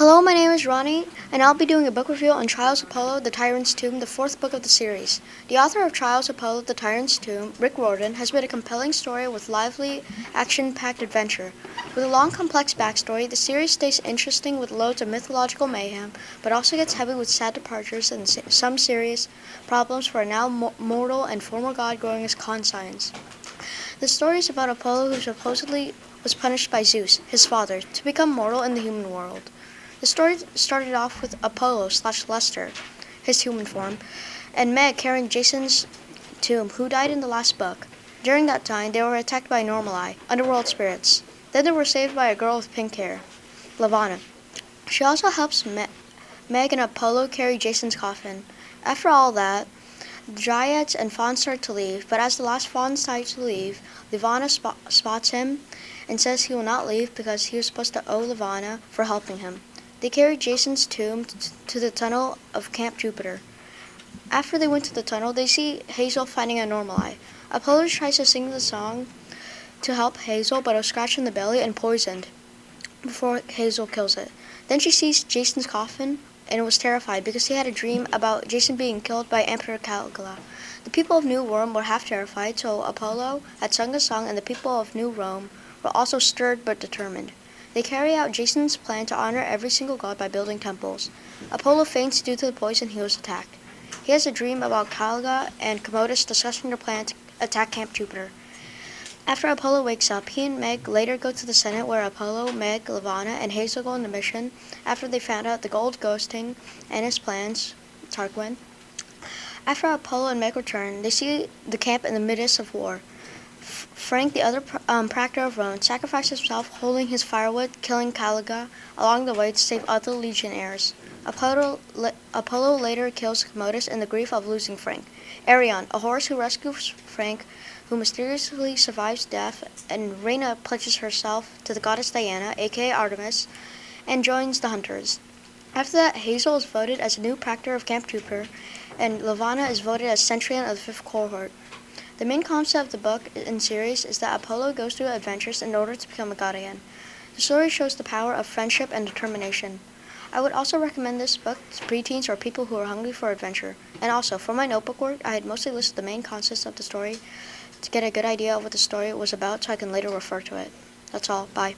Hello, my name is Ronnie, and I'll be doing a book review on Trials of Apollo, The Tyrant's Tomb, the fourth book of the series. The author of Trials of Apollo, The Tyrant's Tomb, Rick Riordan, has made a compelling story with lively, action-packed adventure. With a long, complex backstory, the series stays interesting with loads of mythological mayhem, but also gets heavy with sad departures and some serious problems for a now mortal and former god growing his conscience. The story is about Apollo who supposedly was punished by Zeus, his father, to become mortal in the human world. The story started off with Apollo slash Lester, his human form, and Meg carrying Jason's tomb, who died in the last book. During that time, they were attacked by Normali, underworld spirits. Then they were saved by a girl with pink hair, Levana. She also helps Me- Meg and Apollo carry Jason's coffin. After all that, Dryads and Faun start to leave, but as the last Faun decides to leave, spot- spots him and says he will not leave because he was supposed to owe Levana for helping him. They carried Jason's tomb to the tunnel of Camp Jupiter. After they went to the tunnel, they see Hazel finding a Normali. Apollo tries to sing the song to help Hazel, but is scratched in the belly and poisoned before Hazel kills it. Then she sees Jason's coffin and was terrified because he had a dream about Jason being killed by Emperor Caligula. The people of New Rome were half terrified, so Apollo had sung a song, and the people of New Rome were also stirred but determined. They carry out Jason's plan to honor every single god by building temples. Apollo faints due to the poison he was attacked. He has a dream about Caligula and Commodus discussing their plan to attack Camp Jupiter. After Apollo wakes up, he and Meg later go to the Senate where Apollo, Meg, Levana, and Hazel go on the mission after they found out the gold ghosting and his plans, Tarquin. After Apollo and Meg return, they see the camp in the midst of war. Frank, the other um, proctor of Rome, sacrificed himself holding his firewood, killing Caligula along the way to save other legionnaires. Apollo, Apollo later kills Commodus in the grief of losing Frank. Arion, a horse who rescues Frank, who mysteriously survives death, and Reyna pledges herself to the goddess Diana, aka Artemis, and joins the hunters. After that, Hazel is voted as a new proctor of Camp Jupiter, and Levana is voted as centurion of the fifth cohort. The main concept of the book and series is that Apollo goes through adventures in order to become a god again. The story shows the power of friendship and determination. I would also recommend this book to preteens or people who are hungry for adventure. And also, for my notebook work, I had mostly listed the main concepts of the story to get a good idea of what the story was about so I can later refer to it. That's all. Bye.